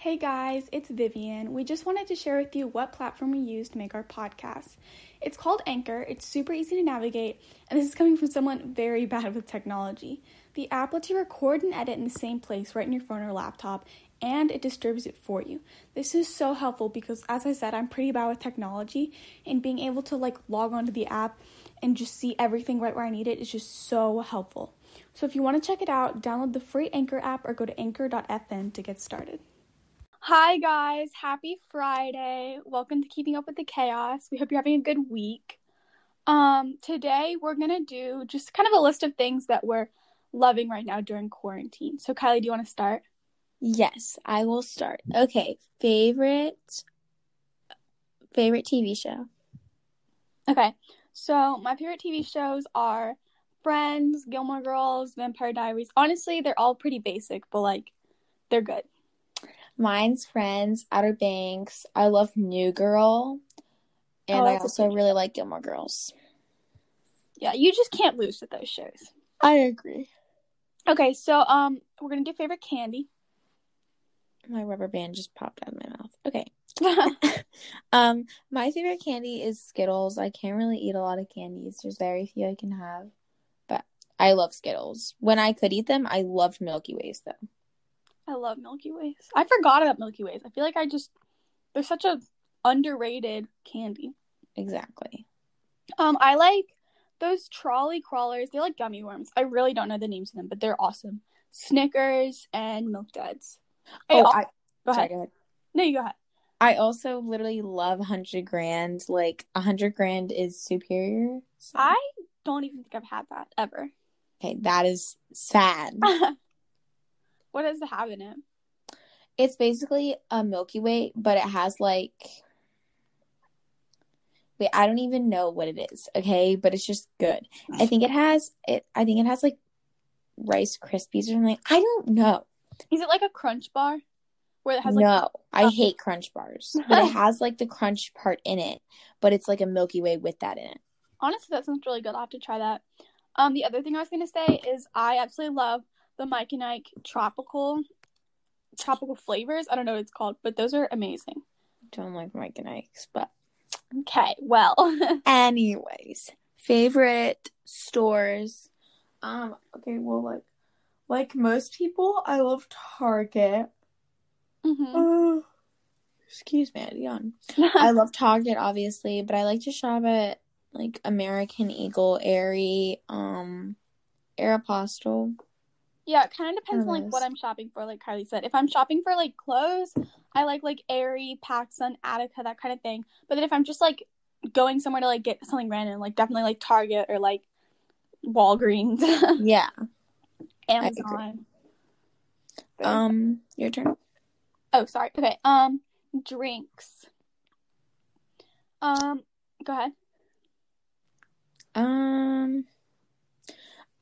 Hey guys, it's Vivian. We just wanted to share with you what platform we use to make our podcast. It's called Anchor, it's super easy to navigate, and this is coming from someone very bad with technology. The app lets you record and edit in the same place right in your phone or laptop, and it distributes it for you. This is so helpful because, as I said, I'm pretty bad with technology, and being able to like log onto the app and just see everything right where I need it is just so helpful. So, if you want to check it out, download the free Anchor app or go to anchor.fm to get started. Hi, guys. Happy Friday. Welcome to Keeping Up with the Chaos. We hope you're having a good week. Um, today, we're going to do just kind of a list of things that we're loving right now during quarantine. So, Kylie, do you want to start? Yes, I will start. Okay, favorite favorite TV show. Okay, so my favorite TV shows are Friends, Gilmore Girls, Vampire Diaries. Honestly, they're all pretty basic, but like, they're good. Mine's Friends, Outer Banks. I love New Girl, and Oh, I also really like Gilmore Girls. Yeah, you just can't lose with those shows. I agree. Okay, so um, we're gonna do favorite candy. My rubber band just popped out of my mouth. Okay. um, my favorite candy is Skittles. I can't really eat a lot of candies. There's very few I can have, but I love Skittles. When I could eat them, I loved Milky Ways though. I love Milky Ways. I forgot about Milky Ways. I feel like I just they're such a underrated candy. Exactly. Um, I like those Trolli crawlers. They're like gummy worms. I really don't know the names of them, but they're awesome. Snickers and Milk Duds. Oh, al- I, go sorry, ahead. go ahead. No, you go ahead. I also literally love hundred grand. Like a hundred grand is superior. So- I don't even think I've had that ever. okay, that is sad. what does it have in it? it's basically a Milky Way, but it has like wait, I don't even know what it is. Okay, but it's just good. I think it has it. I think it has like Rice Krispies or something. I don't know. Is it like a crunch bar? Where it has like no, I Oh. hate Crunch bars, but it has like the crunch part in it. But it's like a Milky Way with that in it. honestly that sounds really good. I'll have to try that. Um the other thing I was gonna say is I absolutely love the Mike and Ike tropical tropical flavors. I don't know what it's called, but those are amazing. Don't like Mike and Ike's, but Okay, well. anyways, favorite stores. Um. Okay. Well, like, like most people, I love Target. Mhm. Oh, excuse me, I had to yawn. I love Target, obviously, but I like to shop at like American Eagle, Aerie, um, Aeropostale. Yeah, it kind of depends on like what I'm shopping for. Like Kylie said, if I'm shopping for like clothes, I like like Aerie, PacSun, Attica, that kind of thing. But then if I'm just like going somewhere to like get something random, like definitely like Target or like Walgreens, Yeah. Amazon. Um, your turn. Oh, sorry. Okay. Um, drinks. Um, go ahead. Um,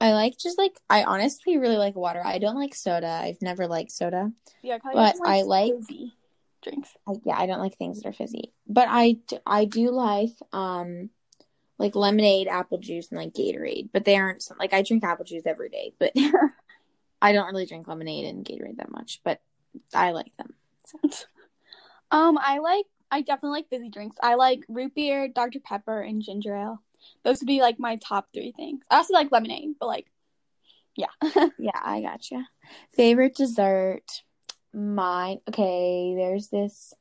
I like just like I honestly really like water. I don't like soda. I've never liked soda. Yeah, But I like- fizzy drinks. I, yeah, I don't like things that are fizzy. But I do like um like lemonade, apple juice, and like Gatorade. But they aren't like I drink apple juice every day, but I don't really drink lemonade and Gatorade that much. But I like them. Um, I like. I definitely like fizzy drinks. I like root beer, Dr Pepper, and ginger ale. Those would be like my top three things. I also like lemonade, but like, yeah. Yeah, I gotcha. Favorite dessert? Mine. Okay, there's this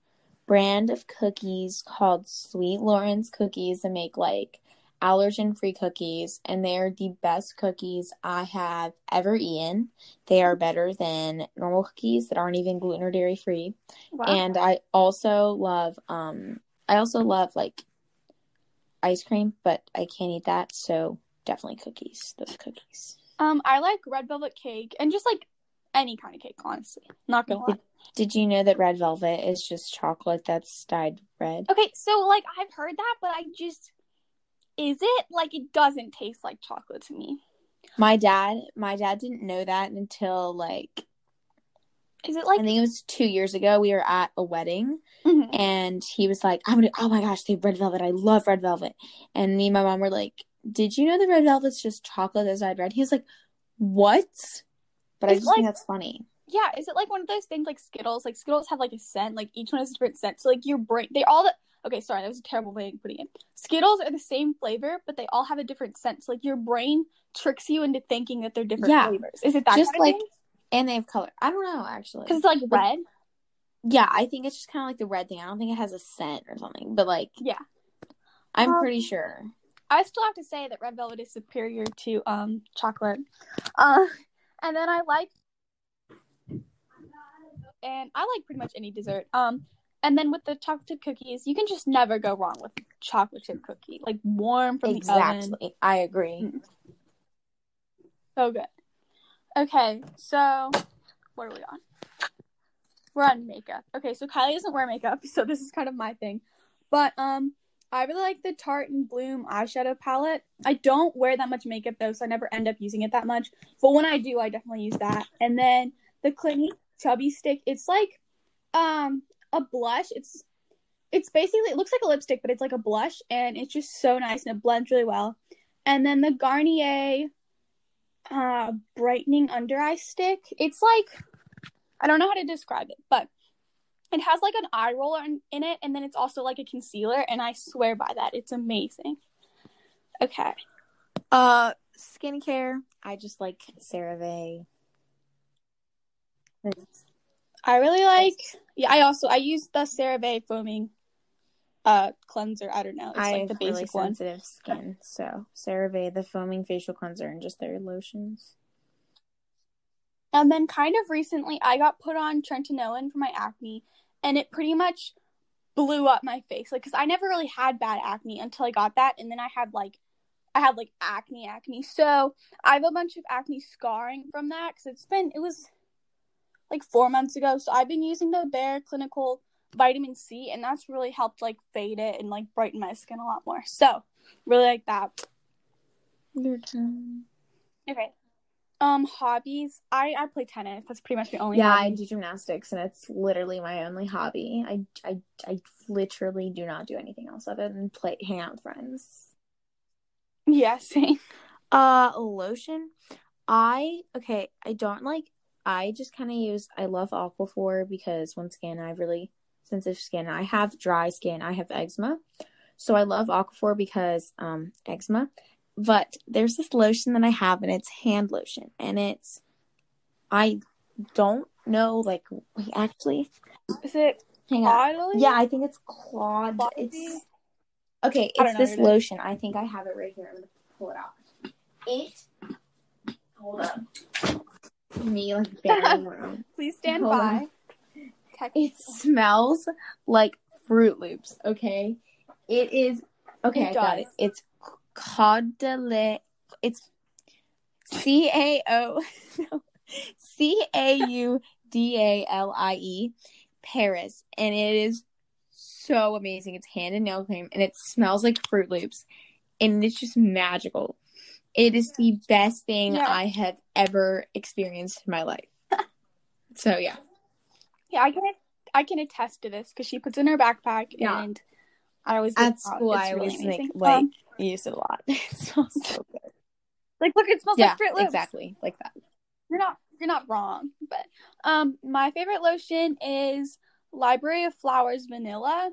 brand of cookies called Sweet Loren's Cookies that make like allergen free cookies, and they are the best cookies I have ever eaten. They are better than normal cookies that aren't even gluten or dairy free. wow. And I also love um I also love like ice cream, but I can't eat that, so definitely cookies. Those cookies. um, I like red velvet cake and just like any kind of cake. Honestly, not gonna lie. Did you know that red velvet is just chocolate that's dyed red? Okay, so like I've heard that, but I just is it like it doesn't taste like chocolate to me. My dad, my dad didn't know that until like Is it like I think it was two years ago. We were at a wedding, Mhm. and he was like, "I'm gonna, oh my gosh, they have red velvet. I love red velvet." And me and my mom were like, "Did you know the red velvet's just chocolate dyed red?" He was like, "What?" But I It's just think that's funny. Yeah, is it like one of those things like Skittles? Like Skittles have like a scent, like each one has a different scent. So like your brain, they all the okay. Sorry, that was a terrible way of putting it. Skittles are the same flavor, but they all have a different scent. So like your brain tricks you into thinking that they're different Yeah. flavors. Is it that Just kind of like-? And they have color. I don't know actually. Because it's like red. Yeah, I think it's just kind of like the red thing. I don't think it has a scent or something, but like, Yeah. I'm Um, pretty sure. I still have to say that red velvet is superior to um chocolate. Uh, and then I like, and I like pretty much any dessert. Um, and then with the chocolate chip cookies, you can just never go wrong with chocolate chip cookie, like warm from the oven. Exactly, I agree. Mm. So good. Okay, so what are we on? We're makeup. Okay, so Kylie doesn't wear makeup, so this is kind of my thing. But um I really like the Tarte and Bloom eyeshadow palette. I don't wear that much makeup though, so I never end up using it that much. But when I do, I definitely use that. And then the Clinique Chubby Stick, it's like um a blush. It's it's basically it looks like a lipstick, but it's like a blush and it's just so nice and it blends really well. And then the Garnier uh brightening under eye stick. It's like I don't know how to describe it, but it has like an eye roller in, in it and then it's also like a concealer and I swear by that. It's amazing. Okay. Uh, skincare. I just like CeraVe. I really like yeah, I also I use the CeraVe foaming uh cleanser. I don't know. It's I like have the basic really one. sensitive skin, so CeraVe, the foaming facial cleanser, and just their lotions. And then kind of recently I got put on Tretinoin for my acne and it pretty much blew up my face. Like cuz I never really had bad acne until I got that and then I had like I had like acne acne. So, I have a bunch of acne scarring from that cuz it's been it was like 4 months ago. So, I've been using the Bare Clinical vitamin C and that's really helped like fade it and like brighten my skin a lot more. So, really like that. Your turn. Okay. Um hobbies. I I play tennis. That's pretty much my only Yeah, hobby. I do gymnastics, and it's literally my only hobby. I, I, I literally do not do anything else other than play, hang out with friends. Yeah, same. Uh, lotion. I okay. I don't like. I just kind of use. I love Aquaphor because once again, I have really sensitive skin. I have dry skin. I have eczema, so I love Aquaphor because um eczema. But there's this lotion that I have, and it's hand lotion, and it's. I don't know. Like, actually, Is it hang on. Yeah, I think it's Claude. Claude? It's okay. It's this what it is. lotion. I think I have it right here. I'm gonna pull it out. It. Hold up. Me like banging. Please stand Hold by. on. It smells like Froot Loops. Okay, it is. Okay, It I got it. It's Caudalie. It's C A O C A U D A L I E Paris, and it is so amazing. It's hand and nail cream, and it smells like Froot Loops, and it's just magical. It is the best thing Yeah. I have ever experienced in my life. so yeah, yeah, I can I can attest to this because she puts it in her backpack Yeah. and I always at school I really always like Um, use it a lot. it smells so good. like look, it smells yeah, like Froot Loops. exactly like that. You're not you're not wrong. But um, my favorite lotion is Library of Flowers Vanilla.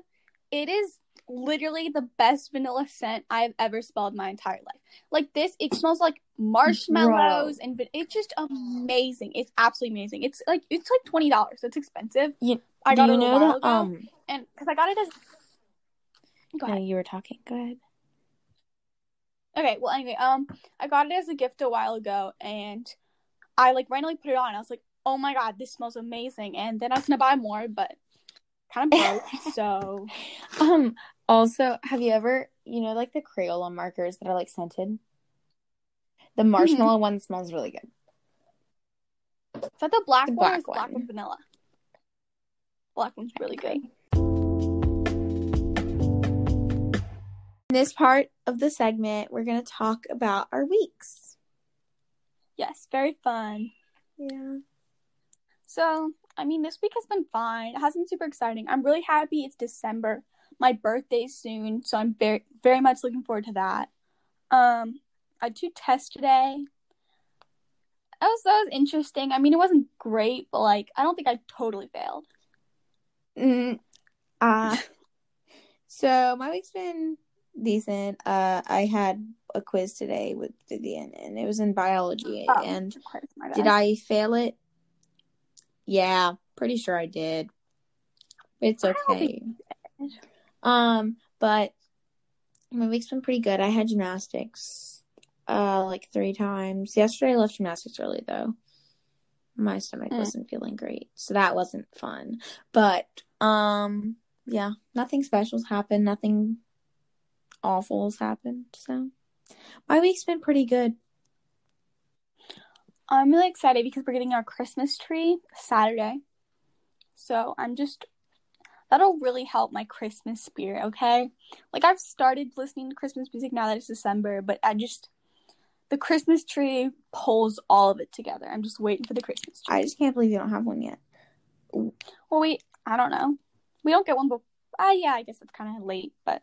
It is literally the best vanilla scent I've ever smelled my entire life. Like this, it smells like marshmallows and va- it's just amazing. It's absolutely amazing. It's like it's like twenty dollars. It's expensive. You- I got you it a know while that? ago, Um, and because I got it as go no, you were talking. Go ahead. Okay, well anyway, um, I got it as a gift a while ago, and I like randomly put it on. I was like, oh my god, this smells amazing, and then I was gonna buy more, but kind of broke. so Um. Also, have you ever, you know, like the Crayola markers that are like scented? The marshmallow one smells really good. is that the black The one? or black the black one. one vanilla? Black one's really good. In this part of the segment, we're going to talk about our weeks. Yes, very fun. Yeah. So, I mean, this week has been fine. It hasn't been super exciting. I'm really happy it's December. My birthday's soon, so I'm very, very much looking forward to that. Um, I had two tests today. that was that was interesting. I mean, it wasn't great, but like I don't think I totally failed. Mm, uh, so my week's been decent. Uh, I had a quiz today with Vivian, and it was in biology. Oh, and did. I fail it? Yeah, pretty sure I did. It's okay. think you did. Um, but my week's been pretty good. I had gymnastics, uh, like three times. Yesterday I left gymnastics early though. My stomach Mm. wasn't feeling great, so that wasn't fun. But um, yeah, nothing special's happened. Nothing awful's happened. So my week's been pretty good. I'm really excited because we're getting our Christmas tree Saturday. So I'm just that'll really help my Christmas spirit, okay? Like I've started listening to Christmas music now that it's December, but I just the Christmas tree pulls all of it together. I'm just waiting for the Christmas tree. I just can't believe you don't have one yet. well, wait, I don't know. We don't get one, but ah, yeah, I guess it's kind of late, but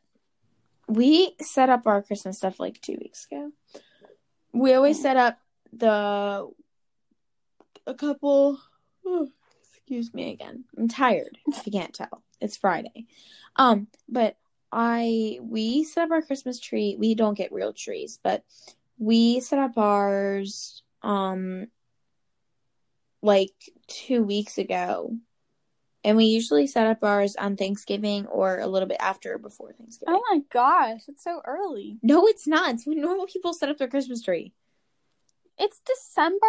We set up our Christmas stuff like two weeks ago. We always set up the a couple. oh, excuse me again. I'm tired. If you can't tell, it's Friday. Um, but I we set up our Christmas tree. We don't get real trees, but we set up ours um like two weeks ago. And we usually set up ours on Thanksgiving or a little bit after or before Thanksgiving. oh my gosh, it's so early. No, it's not. It's when normal people set up their Christmas tree. It's December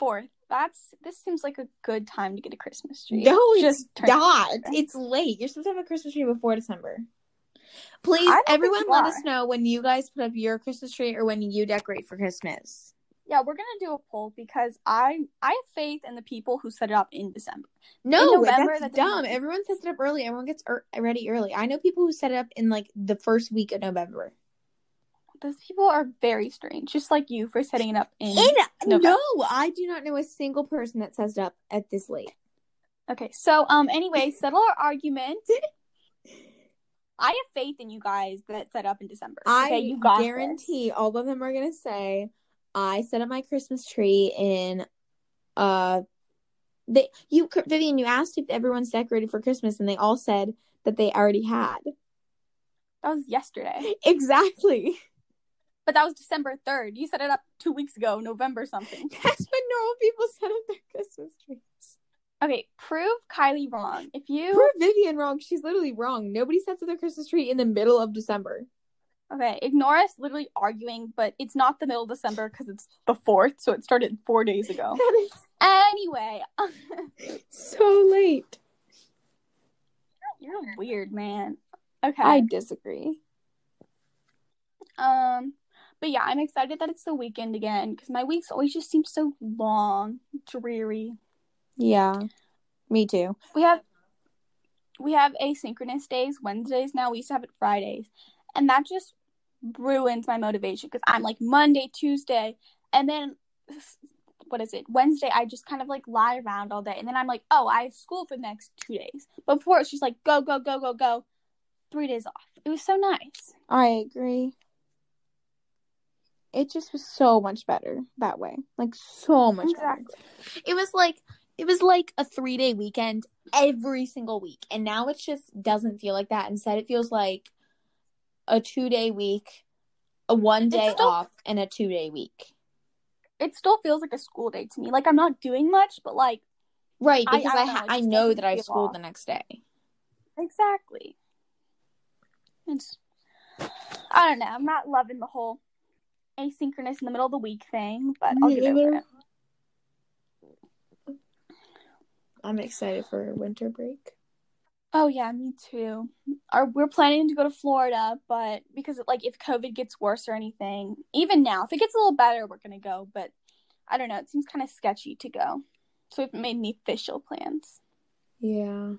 4th. That's this seems like a good time to get a Christmas tree. No, it's Just not. It's late. You're supposed to have a Christmas tree before December. Please, I don't think everyone, let us know when you guys put up your Christmas tree or when you decorate for Christmas. Yeah, we're gonna do a poll because I I have faith in the people who set it up in December. No, November, that's that doesn't dumb. Everyone sets it up early. Everyone gets er- ready early. I know people who set it up in like the first week of November. Those people are very strange, just like you for setting it up in. In November. no, I do not know a single person that sets it up at this late. Okay, so um, anyway, settle our argument. I have faith in you guys that set up in December. I okay, you got guarantee all of them are gonna say I set up my Christmas tree in uh they you Vivian you asked if everyone's decorated for Christmas and they all said that they already had. That was yesterday, Exactly. but that was December third. You set it up two weeks ago, November something. That's when normal people set up their Christmas trees. Okay, prove Kylie wrong. If you Prove Vivian wrong. She's literally wrong. Nobody sets up their Christmas tree in the middle of December. Okay, ignore us literally arguing, but it's not the middle of December because it's the fourth, so it started four days ago. Is Anyway, so late. you're a weird, man. Okay. I disagree. Um, but yeah, I'm excited that it's the weekend again because my weeks always just seem so long, dreary. Yeah. Me too. We have we have asynchronous days, Wednesdays now. We used to have it Fridays, and that just ruins my motivation because I'm like Monday, Tuesday, and then what is it? Wednesday. I just kind of like lie around all day, and then I'm like, oh, I have school for the next two days. But before it's just like go, go, go, go, go. Three days off. It was so nice. I agree. It just was so much better that way. Like so much better. It was like it was like a 3-day weekend every single week. And now it just doesn't feel like that. Instead it feels like a 2-day week, a 1 day still- off and a 2-day week. It still feels like a school day to me. Like I'm not doing much, but like Right, because I I ha- know, I know that I have school off. the next day. Exactly. It's I don't know. I'm not loving the whole asynchronous in the middle of the week thing, but I'll get over it. I'm excited for winter break. Oh yeah, me too. Our, we're planning to go to Florida, but because like if COVID gets worse or anything, even now, if it gets a little better, we're gonna go. But I don't know. It seems kind of sketchy to go, so we've made any official plans. Yeah.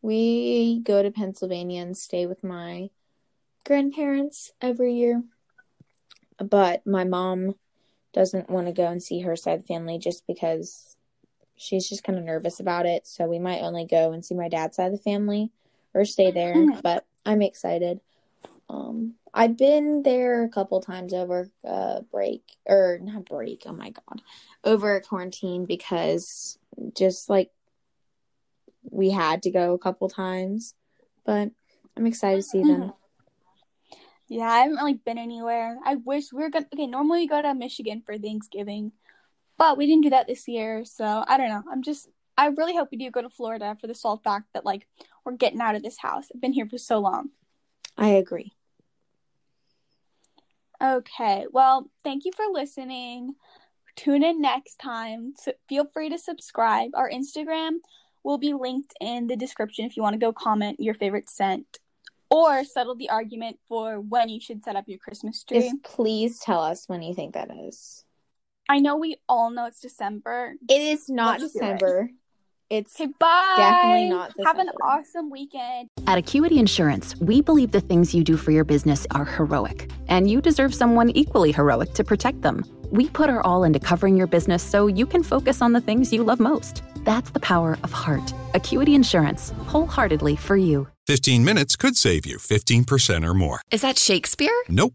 We go to Pennsylvania and stay with my grandparents every year. But my mom doesn't want to go and see her side of the family just because she's just kind of nervous about it. So we might only go and see my dad's side of the family or stay there. Mhm. But I'm excited. Um, I've been there a couple times over uh break or not break. Oh my god, over quarantine because just like we had to go a couple times, but I'm excited to see them. Yeah, I haven't really been anywhere. I wish we were gonna. Okay, normally we go to Michigan for Thanksgiving, but we didn't do that this year. So I don't know. I'm just. I really hope we do go to Florida for the sole fact that like we're getting out of this house. I've been here for so long. I agree. Okay, well, thank you for listening. Tune in next time. So feel free to subscribe. Our Instagram will be linked in the description if you want to go comment your favorite scent or settle the argument for when you should set up your Christmas tree. Just please tell us when you think that is. I know we all know it's December. It is not Let's do it. December. It's Okay, bye. Definitely not Have an awesome weekend. At Acuity Insurance, we believe the things you do for your business are heroic, and you deserve someone equally heroic to protect them. We put our all into covering your business so you can focus on the things you love most. That's the power of heart. Acuity Insurance, wholeheartedly for you. 15 minutes could save you 15% or more. Is that Shakespeare? Nope,